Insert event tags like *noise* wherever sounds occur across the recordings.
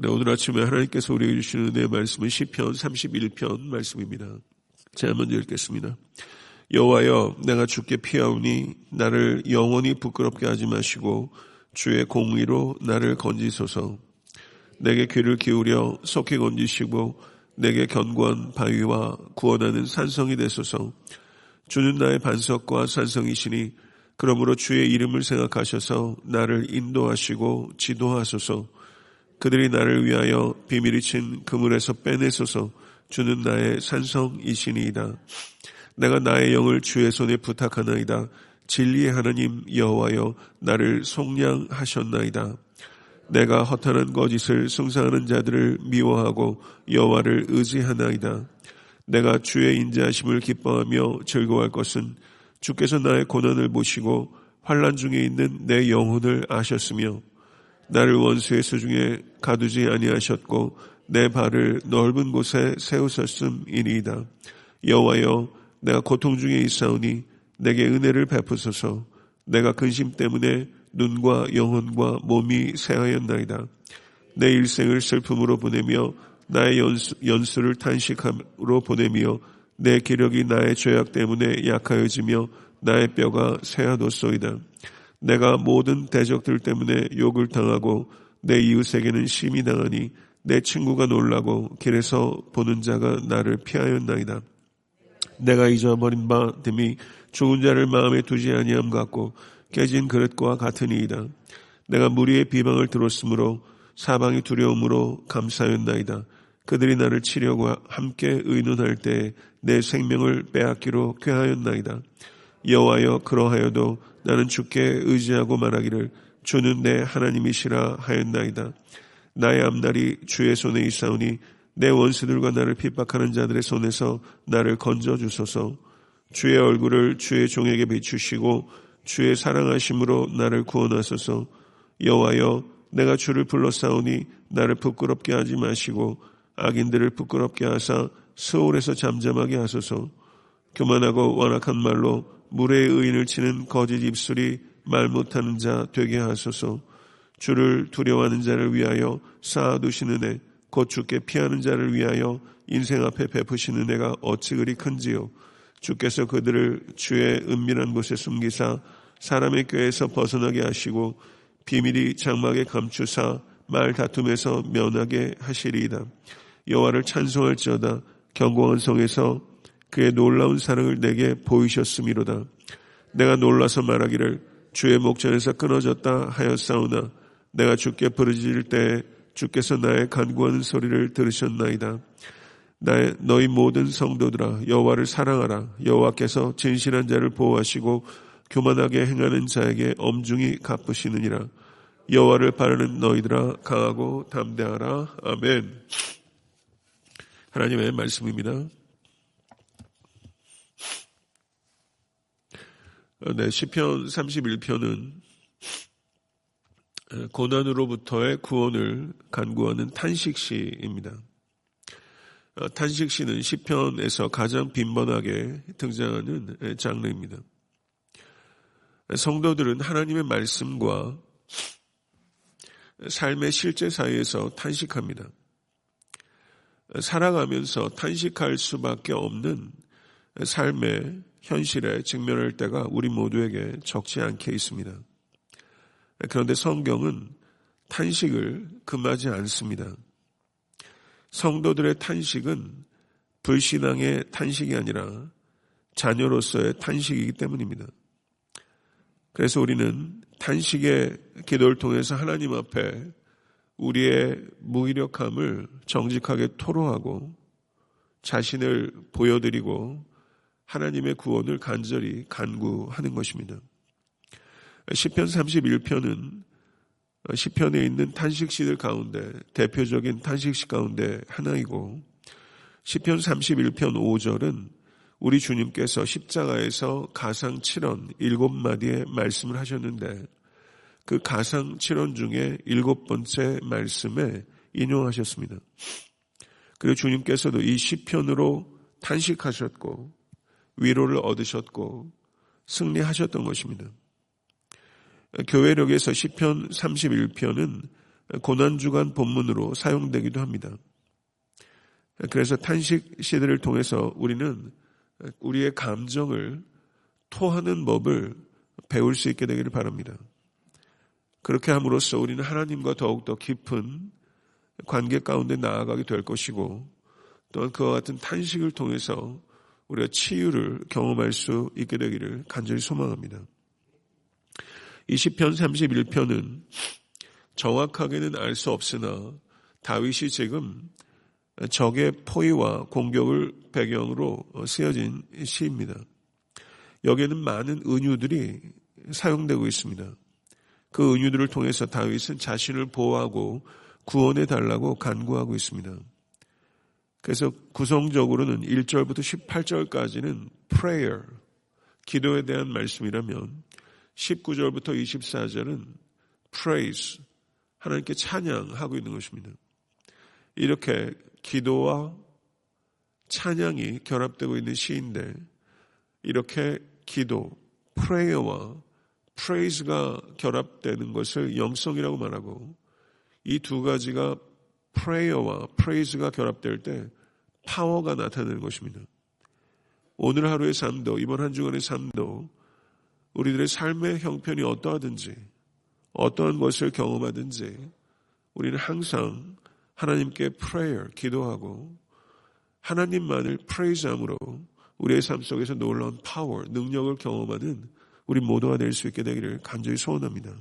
네, 오늘 아침에 하나님께서 우리에게 주시는 은혜의 말씀은 시편 31편 말씀입니다. 제가 먼저 읽겠습니다. 여호와여 내가 주께 피하오니 나를 영원히 부끄럽게 하지 마시고 주의 공의로 나를 건지소서 내게 귀를 기울여 속히 건지시고 내게 견고한 바위와 구원하는 산성이 되소서 주는 나의 반석과 산성이시니 그러므로 주의 이름을 생각하셔서 나를 인도하시고 지도하소서 그들이 나를 위하여 비밀이 친 그물에서 빼내소서 주는 나의 산성이시니이다. 내가 나의 영을 주의 손에 부탁하나이다. 진리의 하나님 여호와여 나를 속량하셨나이다. 내가 허탄한 거짓을 승사하는 자들을 미워하고 여호와를 의지하나이다. 내가 주의 인자하심을 기뻐하며 즐거워할 것은 주께서 나의 고난을 보시고 환란 중에 있는 내 영혼을 아셨으며 나를 원수의 수중에 가두지 아니하셨고 내 발을 넓은 곳에 세우셨음이니이다. 여호와여 내가 고통 중에 있사오니 내게 은혜를 베푸소서 내가 근심 때문에 눈과 영혼과 몸이 새하였나이다. 내 일생을 슬픔으로 보내며 나의 연수, 연수를 탄식함으로 보내며 내 기력이 나의 죄악 때문에 약하여지며 나의 뼈가 새하도소이다. 내가 모든 대적들 때문에 욕을 당하고 내 이웃에게는 심히 당하니 내 친구가 놀라고 길에서 보는 자가 나를 피하였나이다. 내가 잊어버린 바 됨이 죽은 자를 마음에 두지 아니함 같고 깨진 그릇과 같으니이다. 내가 무리의 비방을 들었으므로 사방이 두려움으로 감사였나이다. 그들이 나를 치려고 함께 의논할 때 내 생명을 빼앗기로 꾀하였나이다. 여호와여 그러하여도 나는 주께 의지하고 말하기를 주는 내 하나님이시라 하였나이다. 나의 앞날이 주의 손에 있사오니 내 원수들과 나를 핍박하는 자들의 손에서 나를 건져 주소서. 주의 얼굴을 주의 종에게 비추시고 주의 사랑하심으로 나를 구원하소서. 여호와여 내가 주를 불러싸우니 나를 부끄럽게 하지 마시고 악인들을 부끄럽게 하사 서울에서 잠잠하게 하소서. 교만하고 완악한 말로 물의 의인을 치는 거짓 입술이 말 못하는 자 되게 하소서. 주를 두려워하는 자를 위하여 쌓아두시는 애, 곧 주께 피하는 자를 위하여 인생 앞에 베푸시는 애가 어찌 그리 큰지요. 주께서 그들을 주의 은밀한 곳에 숨기사 사람의 꾀에서 벗어나게 하시고 비밀이 장막에 감추사 말 다툼에서 면하게 하시리이다. 여호와를 찬송할지어다 경고한 성에서 그의 놀라운 사랑을 내게 보이셨음이로다. 내가 놀라서 말하기를 주의 목전에서 끊어졌다 하였사오나 내가 주께 부르짖을 때 주께서 나의 간구하는 소리를 들으셨나이다. 나의 너희 모든 성도들아 여호와를 사랑하라. 여호와께서 진실한 자를 보호하시고 교만하게 행하는 자에게 엄중히 갚으시느니라. 여호와를 바르는 너희들아 강하고 담대하라. 아멘. 하나님의 말씀입니다. 네, 시편 31편은 고난으로부터의 구원을 간구하는 탄식시입니다. 어, 탄식시는 시편에서 가장 빈번하게 등장하는 장르입니다. 성도들은 하나님의 말씀과 삶의 실제 사이에서 탄식합니다. 살아가면서 탄식할 수밖에 없는 삶의 현실에 직면할 때가 우리 모두에게 적지 않게 있습니다. 그런데 성경은 탄식을 금하지 않습니다. 성도들의 탄식은 불신앙의 탄식이 아니라 자녀로서의 탄식이기 때문입니다. 그래서 우리는 탄식의 기도를 통해서 하나님 앞에 우리의 무기력함을 정직하게 토로하고 자신을 보여드리고 하나님의 구원을 간절히 간구하는 것입니다. 시편 31편은 시편에 있는 탄식시들 가운데 대표적인 탄식시 가운데 하나이고 시편 31편 5절은 우리 주님께서 십자가에서 가상 7원 일곱 마디의 말씀을 하셨는데 그 가상 7원 중에 일곱 번째 말씀에 인용하셨습니다. 그리고 주님께서도 이 시편으로 탄식하셨고 위로를 얻으셨고 승리하셨던 것입니다. 교회력에서 시편 31편은 고난 주간 본문으로 사용되기도 합니다. 그래서 탄식 시대를 통해서 우리는 우리의 감정을 토하는 법을 배울 수 있게 되기를 바랍니다. 그렇게 함으로써 우리는 하나님과 더욱더 깊은 관계 가운데 나아가게 될 것이고 또한 그와 같은 탄식을 통해서 우리가 치유를 경험할 수 있게 되기를 간절히 소망합니다. 20편 31편은 정확하게는 알 수 없으나 다윗이 지금 적의 포위와 공격을 배경으로 쓰여진 시입니다. 여기에는 많은 은유들이 사용되고 있습니다. 그 은유들을 통해서 다윗은 자신을 보호하고 구원해 달라고 간구하고 있습니다. 그래서 구성적으로는 1절부터 18절까지는 prayer, 기도에 대한 말씀이라면 19절부터 24절은 praise, 하나님께 찬양하고 있는 것입니다. 이렇게 기도와 찬양이 결합되고 있는 시인데 이렇게 기도, prayer와 praise가 결합되는 것을 영성이라고 말하고 이 두 가지가 prayer와 praise가 결합될 때 파워가 나타나는 것입니다. 오늘 하루의 삶도 이번 한 주간의 삶도 우리들의 삶의 형편이 어떠하든지 어떠한 것을 경험하든지 우리는 항상 하나님께 prayer 기도하고 하나님만을 praise함으로 우리의 삶 속에서 놀라운 파워, 능력을 경험하는 우리 모두가 될 수 있게 되기를 간절히 소원합니다.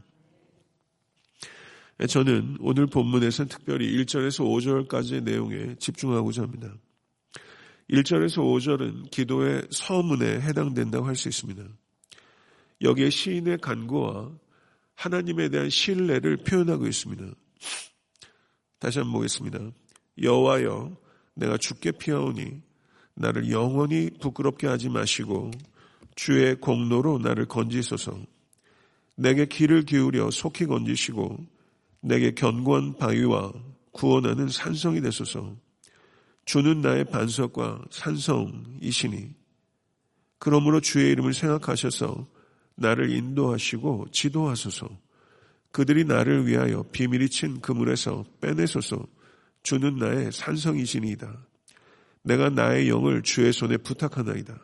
저는 오늘 본문에서 특별히 1절에서 5절까지의 내용에 집중하고자 합니다. 1절에서 5절은 기도의 서문에 해당된다고 할 수 있습니다. 여기에 시인의 간구와 하나님에 대한 신뢰를 표현하고 있습니다. 다시 한번 보겠습니다. 여호와여 내가 죽게 피하오니 나를 영원히 부끄럽게 하지 마시고 주의 공로로 나를 건지소서. 내게 귀를 기울여 속히 건지시고 내게 견고한 바위와 구원하는 산성이 되소서. 주는 나의 반석과 산성이시니 그러므로 주의 이름을 생각하셔서 나를 인도하시고 지도하소서. 그들이 나를 위하여 비밀이 친 그물에서 빼내소서. 주는 나의 산성이시니이다. 내가 나의 영을 주의 손에 부탁하나이다.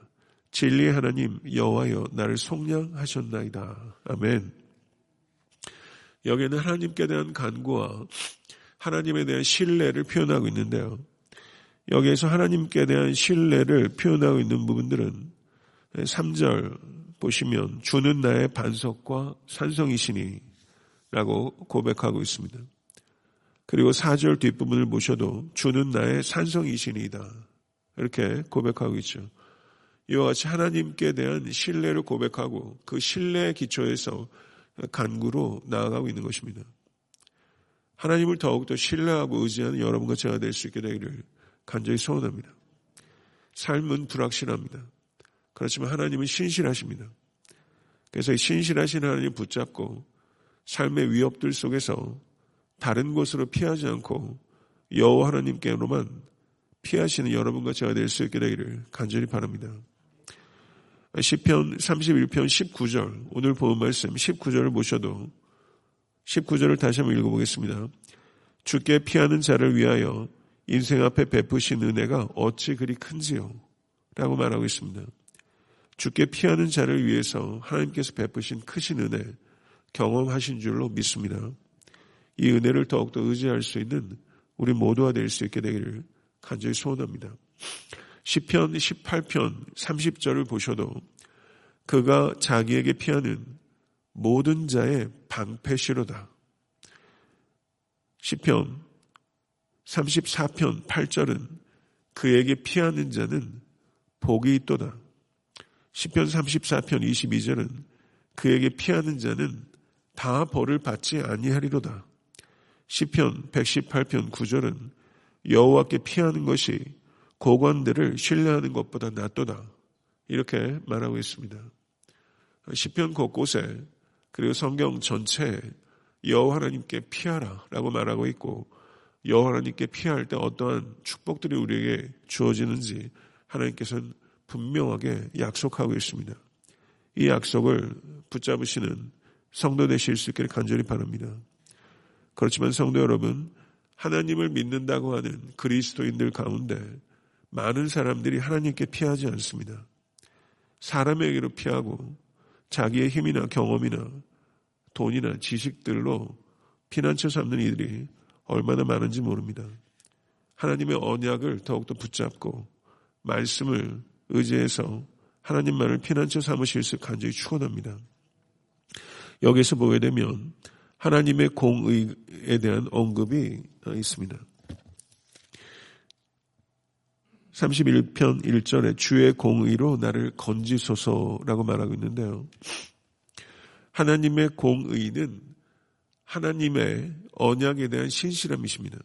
진리의 하나님 여호와여 나를 속량하셨나이다. 아멘. 여기에는 하나님께 대한 간구와 하나님에 대한 신뢰를 표현하고 있는데요. 여기에서 하나님께 대한 신뢰를 표현하고 있는 부분들은 3절 보시면 주는 나의 반석과 산성이시니 라고 고백하고 있습니다. 그리고 4절 뒷부분을 보셔도 주는 나의 산성이시니이다. 이렇게 고백하고 있죠. 이와 같이 하나님께 대한 신뢰를 고백하고 그 신뢰의 기초에서 간구로 나아가고 있는 것입니다. 하나님을 더욱더 신뢰하고 의지하는 여러분과 제가 될 수 있게 되기를 간절히 소원합니다. 삶은 불확실합니다. 그렇지만 하나님은 신실하십니다. 그래서 신실하신 하나님 붙잡고 삶의 위협들 속에서 다른 곳으로 피하지 않고 여호와 하나님께로만 피하시는 여러분과 제가 될 수 있게 되기를 간절히 바랍니다. 시편 31편 19절 오늘 본 말씀 19절을 보셔도 19절을 다시 한번 읽어보겠습니다. 주께 피하는 자를 위하여 인생 앞에 베푸신 은혜가 어찌 그리 큰지요? 라고 말하고 있습니다. 주께 피하는 자를 위해서 하나님께서 베푸신 크신 은혜 경험하신 줄로 믿습니다. 이 은혜를 더욱더 의지할 수 있는 우리 모두가 될 수 있게 되기를 간절히 소원합니다. 10편 18편 30절을 보셔도 그가 자기에게 피하는 모든 자의 방패시로다. 10편 34편 8절은 그에게 피하는 자는 복이 있도다. 10편 34편 22절은 그에게 피하는 자는 다 벌을 받지 아니하리로다. 10편 118편 9절은 여호와께 피하는 것이 고관들을 신뢰하는 것보다 낫도다. 이렇게 말하고 있습니다. 10편 곳곳에 그리고 성경 전체에 여호와 하나님께 피하라 라고 말하고 있고 여호와 하나님께 피할 때 어떠한 축복들이 우리에게 주어지는지 하나님께서는 분명하게 약속하고 있습니다. 이 약속을 붙잡으시는 성도 되실 수 있기를 간절히 바랍니다. 그렇지만 성도 여러분, 하나님을 믿는다고 하는 그리스도인들 가운데 많은 사람들이 하나님께 피하지 않습니다. 사람에게로 피하고 자기의 힘이나 경험이나 돈이나 지식들로 피난처 삼는 이들이 얼마나 많은지 모릅니다. 하나님의 언약을 더욱더 붙잡고 말씀을 의지해서 하나님만을 피난처 삼으실 수 간절히 축원합니다. 여기서 보게 되면 하나님의 공의에 대한 언급이 있습니다. 31편 1절에 주의 공의로 나를 건지소서라고 말하고 있는데요. 하나님의 공의는 하나님의 언약에 대한 신실함이십니다.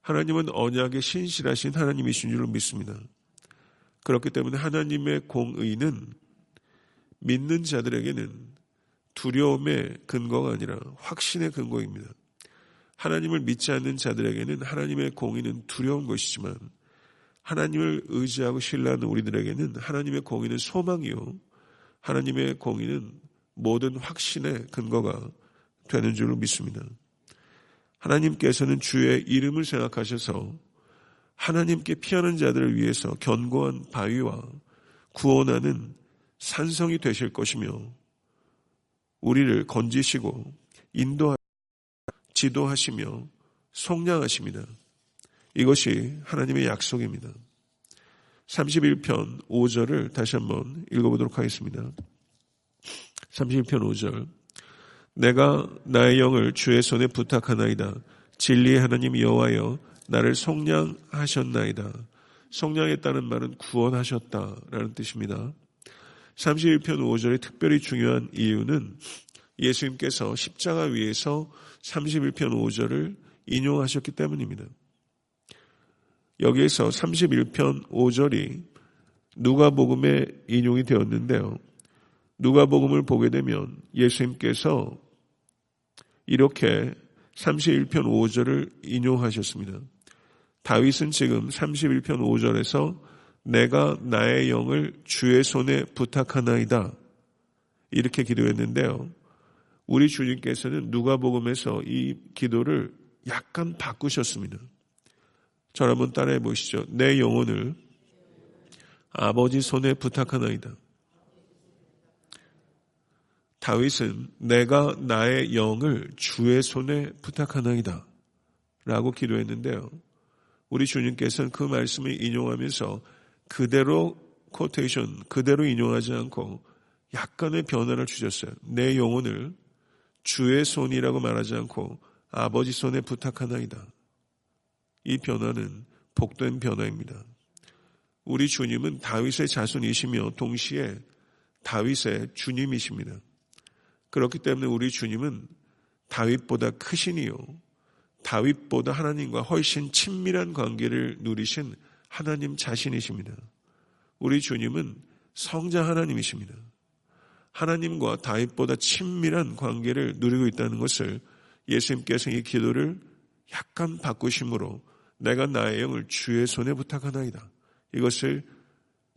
하나님은 언약에 신실하신 하나님이신 줄로 믿습니다. 그렇기 때문에 하나님의 공의는 믿는 자들에게는 두려움의 근거가 아니라 확신의 근거입니다. 하나님을 믿지 않는 자들에게는 하나님의 공의는 두려운 것이지만 하나님을 의지하고 신뢰하는 우리들에게는 하나님의 공의는 소망이요. 하나님의 공의는 모든 확신의 근거가 되는 줄로 믿습니다. 하나님께서는 주의 이름을 생각하셔서 하나님께 피하는 자들을 위해서 견고한 바위와 구원하는 산성이 되실 것이며 우리를 건지시고 인도하 지도하시며 속량하십니다. 이것이 하나님의 약속입니다. 31편 5절을 다시 한번 읽어보도록 하겠습니다. 31편 5절 내가 나의 영을 주의 손에 부탁하나이다. 진리의 하나님 여호와여 나를 속량하셨나이다. 속량했다는 말은 구원하셨다라는 뜻입니다. 31편 5절의 특별히 중요한 이유는 예수님께서 십자가 위에서 31편 5절을 인용하셨기 때문입니다. 여기에서 31편 5절이 누가복음에 인용이 되었는데요. 누가복음을 보게 되면 예수님께서 이렇게 31편 5절을 인용하셨습니다. 다윗은 지금 31편 5절에서 내가 나의 영을 주의 손에 부탁하나이다. 이렇게 기도했는데요. 우리 주님께서는 누가복음에서 이 기도를 약간 바꾸셨습니다. 저를 한번 따라해 보시죠. 내 영혼을 아버지 손에 부탁하나이다. 다윗은 내가 나의 영을 주의 손에 부탁하나이다. 라고 기도했는데요. 우리 주님께서는 그 말씀을 인용하면서 그대로 코테이션, 그대로 인용하지 않고 약간의 변화를 주셨어요. 내 영혼을 주의 손이라고 말하지 않고 아버지 손에 부탁하나이다. 이 변화는 복된 변화입니다. 우리 주님은 다윗의 자손이시며 동시에 다윗의 주님이십니다. 그렇기 때문에 우리 주님은 다윗보다 크시니요. 다윗보다 하나님과 훨씬 친밀한 관계를 누리신 하나님 자신이십니다. 우리 주님은 성자 하나님이십니다. 하나님과 다윗보다 친밀한 관계를 누리고 있다는 것을 예수님께서 이 기도를 약간 바꾸심으로 내가 나의 영을 주의 손에 부탁하나이다. 이것을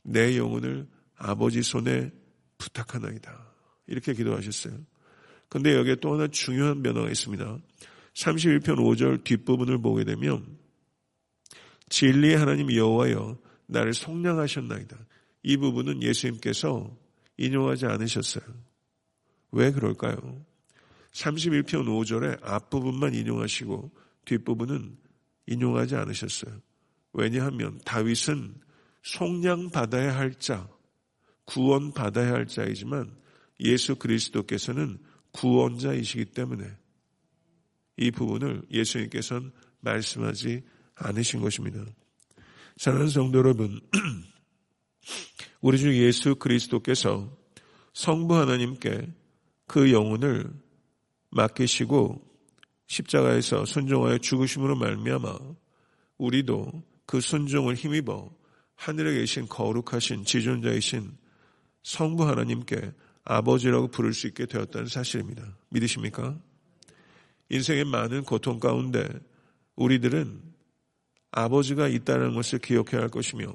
내 영혼을 아버지 손에 부탁하나이다. 이렇게 기도하셨어요. 근데 여기에 또 하나 중요한 변화가 있습니다. 31편 5절 뒷부분을 보게 되면 진리의 하나님 여호와여 나를 속량하셨나이다. 이 부분은 예수님께서 인용하지 않으셨어요. 왜 그럴까요? 31편 5절의 앞부분만 인용하시고 뒷부분은 인용하지 않으셨어요. 왜냐하면 다윗은 속량 받아야 할 자, 구원 받아야 할 자이지만 예수 그리스도께서는 구원자이시기 때문에 이 부분을 예수님께서는 말씀하지 않으신 것입니다. 사랑하는 성도 여러분, *clears throat* 우리 주 예수 그리스도께서 성부 하나님께 그 영혼을 맡기시고 십자가에서 순종하여 죽으심으로 말미암아 우리도 그 순종을 힘입어 하늘에 계신 거룩하신 지존자이신 성부 하나님께 아버지라고 부를 수 있게 되었다는 사실입니다. 믿으십니까? 인생의 많은 고통 가운데 우리들은 아버지가 있다는 것을 기억해야 할 것이며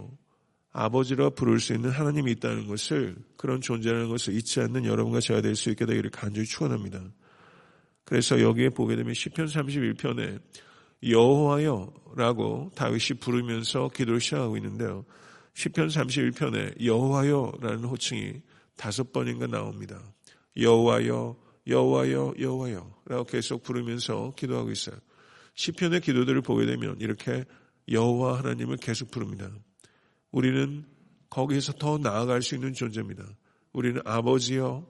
아버지라 부를 수 있는 하나님이 있다는 것을 그런 존재라는 것을 잊지 않는 여러분과 제가 될 수 있게 되기를 간절히 축원합니다. 그래서 여기에 보게 되면 시편 31편에 여호와여라고 다윗이 부르면서 기도를 시작하고 있는데요. 시편 31편에 여호와여라는 호칭이 다섯 번인가 나옵니다. 여호와여, 여호와여, 여호와여라고 계속 부르면서 기도하고 있어요. 시편의 기도들을 보게 되면 이렇게 여호와 하나님을 계속 부릅니다. 우리는 거기에서 더 나아갈 수 있는 존재입니다. 우리는 아버지여,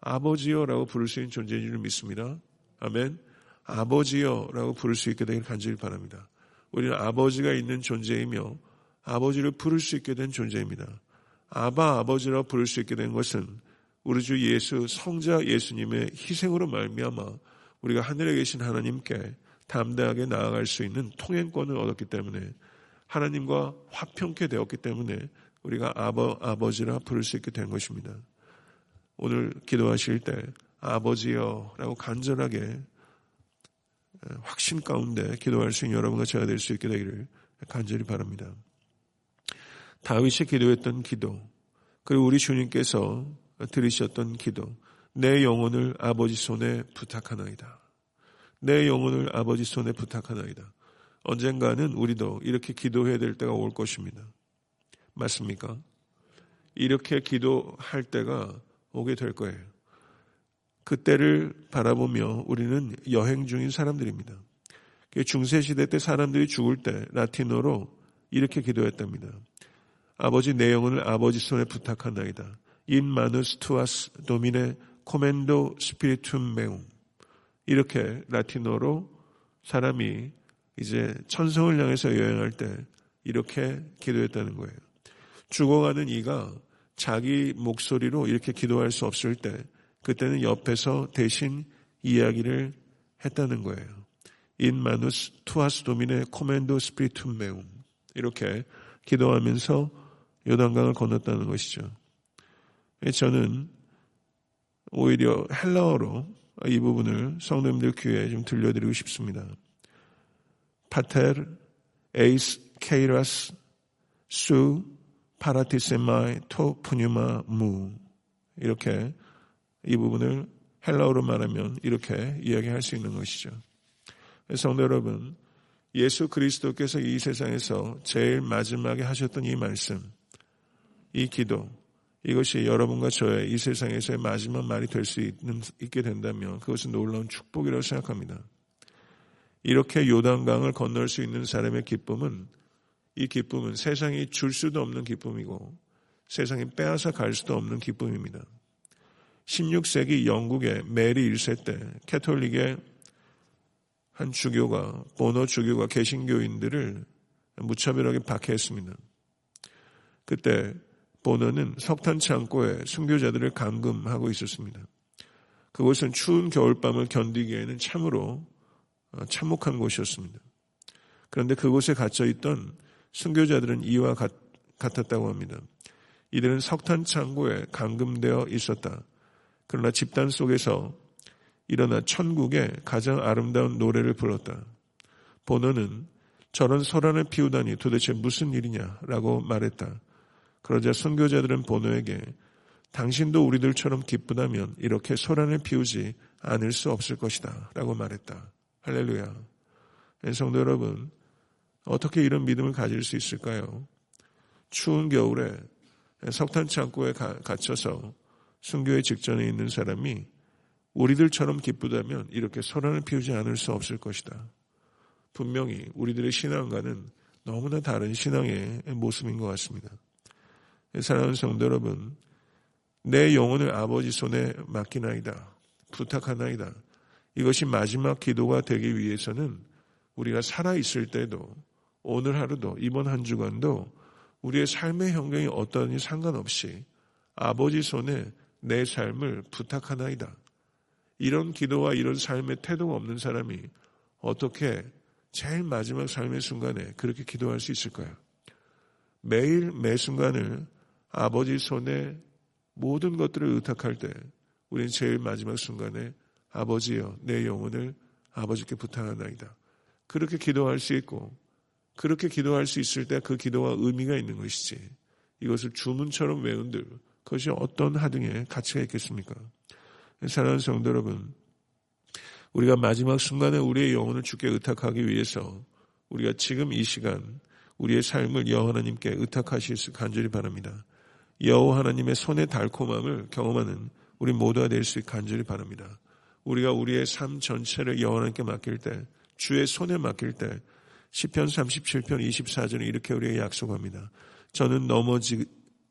아버지여라고 부를 수 있는 존재인 줄 믿습니다. 아멘. 아버지여라고 부를 수 있게 되길 간절히 바랍니다. 우리는 아버지가 있는 존재이며 아버지를 부를 수 있게 된 존재입니다. 아바 아버지라고 부를 수 있게 된 것은 우리 주 예수 성자 예수님의 희생으로 말미암아 우리가 하늘에 계신 하나님께 담대하게 나아갈 수 있는 통행권을 얻었기 때문에 하나님과 화평케 되었기 때문에 우리가 아버 아버지라 부를 수 있게 된 것입니다. 오늘 기도하실 때 아버지여라고 간절하게 확신 가운데 기도할 수 있는 여러분과 제가 될 수 있게 되기를 간절히 바랍니다. 다윗이 기도했던 기도, 그리고 우리 주님께서 들으셨던 기도, 내 영혼을 아버지 손에 부탁하나이다. 내 영혼을 아버지 손에 부탁하나이다. 언젠가는 우리도 이렇게 기도해야 될 때가 올 것입니다. 맞습니까? 이렇게 기도할 때가 오게 될 거예요. 그때를 바라보며 우리는 여행 중인 사람들입니다. 중세시대 때 사람들이 죽을 때 라틴어로 이렇게 기도했답니다. 아버지 내 영혼을 아버지 손에 부탁하나이다. In manus tuas Domine commendo spiritum meum. 이렇게 라틴어로 사람이 이제 천성을 향해서 여행할 때 이렇게 기도했다는 거예요. 죽어가는 이가 자기 목소리로 이렇게 기도할 수 없을 때 그때는 옆에서 대신 이야기를 했다는 거예요. In manus tuas Domine commendo spiritum meum. 이렇게 기도하면서 요단강을 건넜다는 것이죠. 저는 오히려 헬라어로 이 부분을 성도님들 귀에 좀 들려드리고 싶습니다. Πάτερ, εἰς, χεῖράς, σου, παρατίθεμαι, τὸ, πνεῦμά, μου. 이렇게 이 부분을 헬라어로 말하면 이렇게 이야기할 수 있는 것이죠. 성도 여러분, 예수 그리스도께서 이 세상에서 제일 마지막에 하셨던 이 말씀, 이 기도, 이것이 여러분과 저의 이 세상에서의 마지막 말이 될 수 있게 된다면 그것은 놀라운 축복이라고 생각합니다. 이렇게 요단강을 건널 수 있는 사람의 기쁨은 이 기쁨은 세상이 줄 수도 없는 기쁨이고 세상이 빼앗아 갈 수도 없는 기쁨입니다. 16세기 영국의 메리 1세 때 캐톨릭의 한 주교가 보노 주교가 개신교인들을 무차별하게 박해했습니다. 그때 보너는 석탄 창고에 순교자들을 감금하고 있었습니다. 그곳은 추운 겨울밤을 견디기에는 참으로 어, 참혹한 곳이었습니다. 그런데 그곳에 갇혀 있던 순교자들은 이와 같, 같았다고 합니다. 이들은 석탄 창고에 감금되어 있었다. 그러나 집단 속에서 일어나 천국의 가장 아름다운 노래를 불렀다. 보너는 저런 소란을 피우다니 도대체 무슨 일이냐라고 말했다. 그러자 선교자들은 보노에게 당신도 우리들처럼 기쁘다면 이렇게 소란을 피우지 않을 수 없을 것이다. 라고 말했다. 할렐루야. 네, 성도 여러분, 어떻게 이런 믿음을 가질 수 있을까요? 추운 겨울에 석탄 창고에 갇혀서 순교의 직전에 있는 사람이 우리들처럼 기쁘다면 이렇게 소란을 피우지 않을 수 없을 것이다. 분명히 우리들의 신앙과는 너무나 다른 신앙의 모습인 것 같습니다. 사랑하는 성도 여러분, 내 영혼을 아버지 손에 맡기나이다. 부탁하나이다. 이것이 마지막 기도가 되기 위해서는 우리가 살아있을 때도 오늘 하루도 이번 한 주간도 우리의 삶의 환경이 어떠니 상관없이 아버지 손에 내 삶을 부탁하나이다. 이런 기도와 이런 삶의 태도가 없는 사람이 어떻게 제일 마지막 삶의 순간에 그렇게 기도할 수 있을까요? 매일 매 순간을 아버지 손에 모든 것들을 의탁할 때 우리는 제일 마지막 순간에 아버지여 내 영혼을 아버지께 부탁하나이다. 그렇게 기도할 수 있고 그렇게 기도할 수 있을 때 그 기도와 의미가 있는 것이지 이것을 주문처럼 외운들 그것이 어떤 하등의 가치가 있겠습니까? 사랑하는 성도 여러분 우리가 마지막 순간에 우리의 영혼을 주께 의탁하기 위해서 우리가 지금 이 시간 우리의 삶을 여호와 하나님께 의탁하실 수 간절히 바랍니다. 여호와 하나님의 손의 달콤함을 경험하는 우리 모두가 될 수 있게 간절히 바랍니다. 우리가 우리의 삶 전체를 여호와 하나님께 맡길 때 주의 손에 맡길 때 시편 37편 24절에 이렇게 우리에게 약속합니다. 저는 넘어지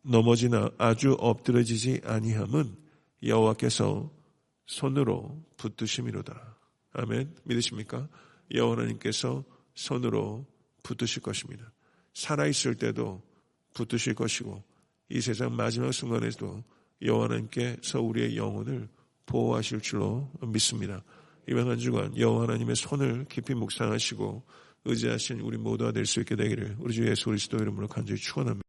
넘어지나 아주 엎드러지지 아니함은 여호와께서 손으로 붙드심이로다. 아멘. 믿으십니까? 여호와 하나님께서 손으로 붙드실 것입니다. 살아 있을 때도 붙드실 것이고 이 세상 마지막 순간에도 여호와 하나님께서 우리의 영혼을 보호하실 줄로 믿습니다. 이번 한 주간 여호와 하나님의 손을 깊이 묵상하시고 의지하신 우리 모두가 될 수 있게 되기를 우리 주 예수 그리스도 이름으로 간절히 축원합니다.